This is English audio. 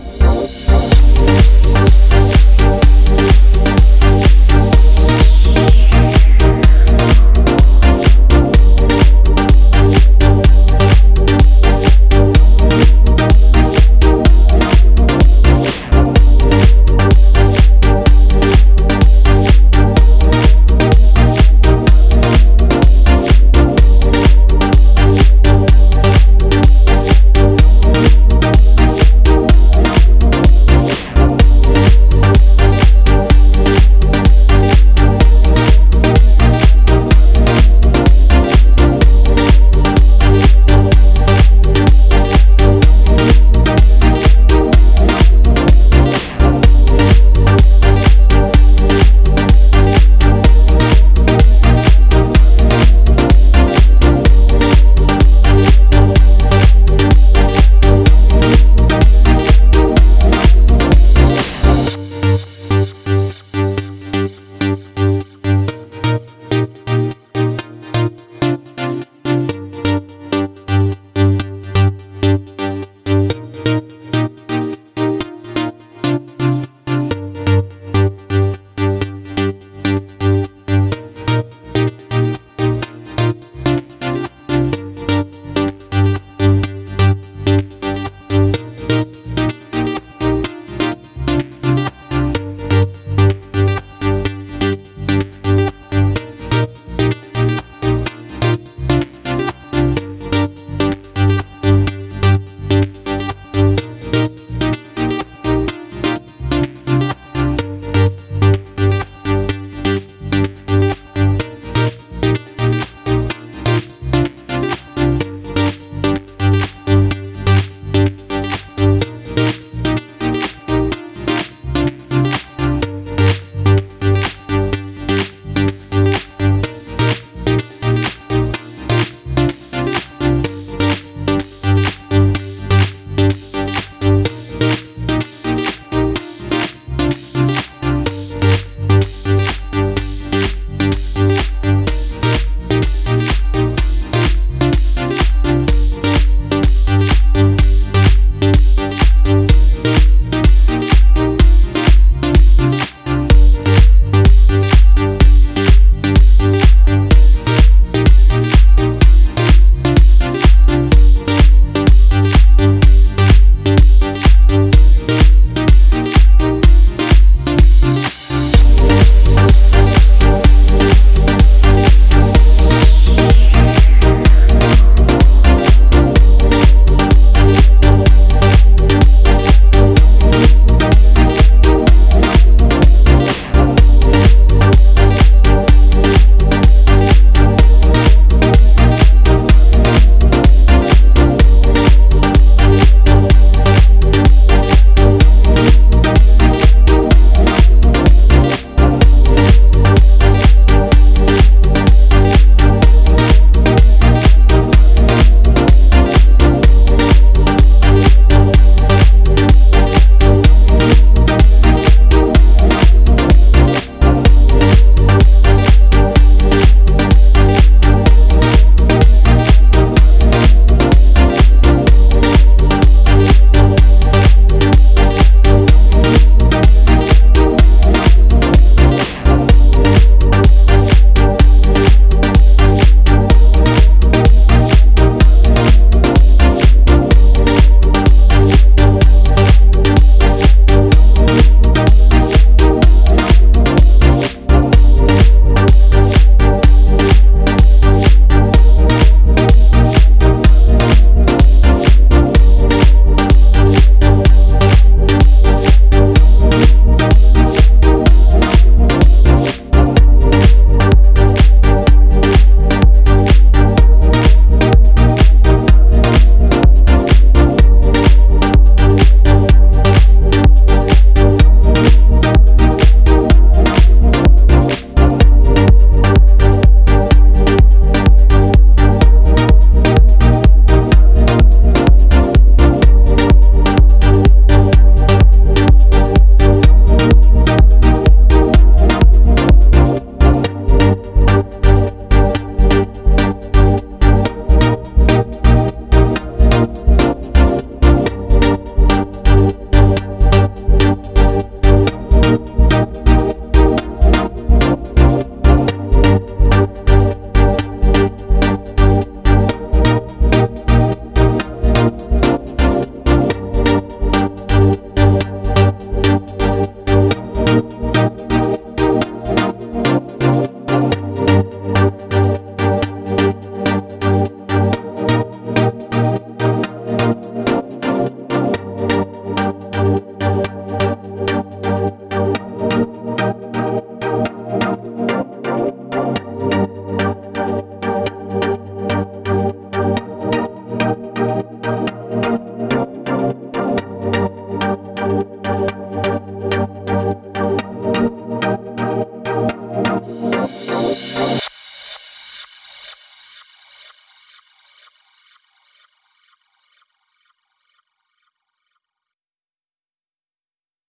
out.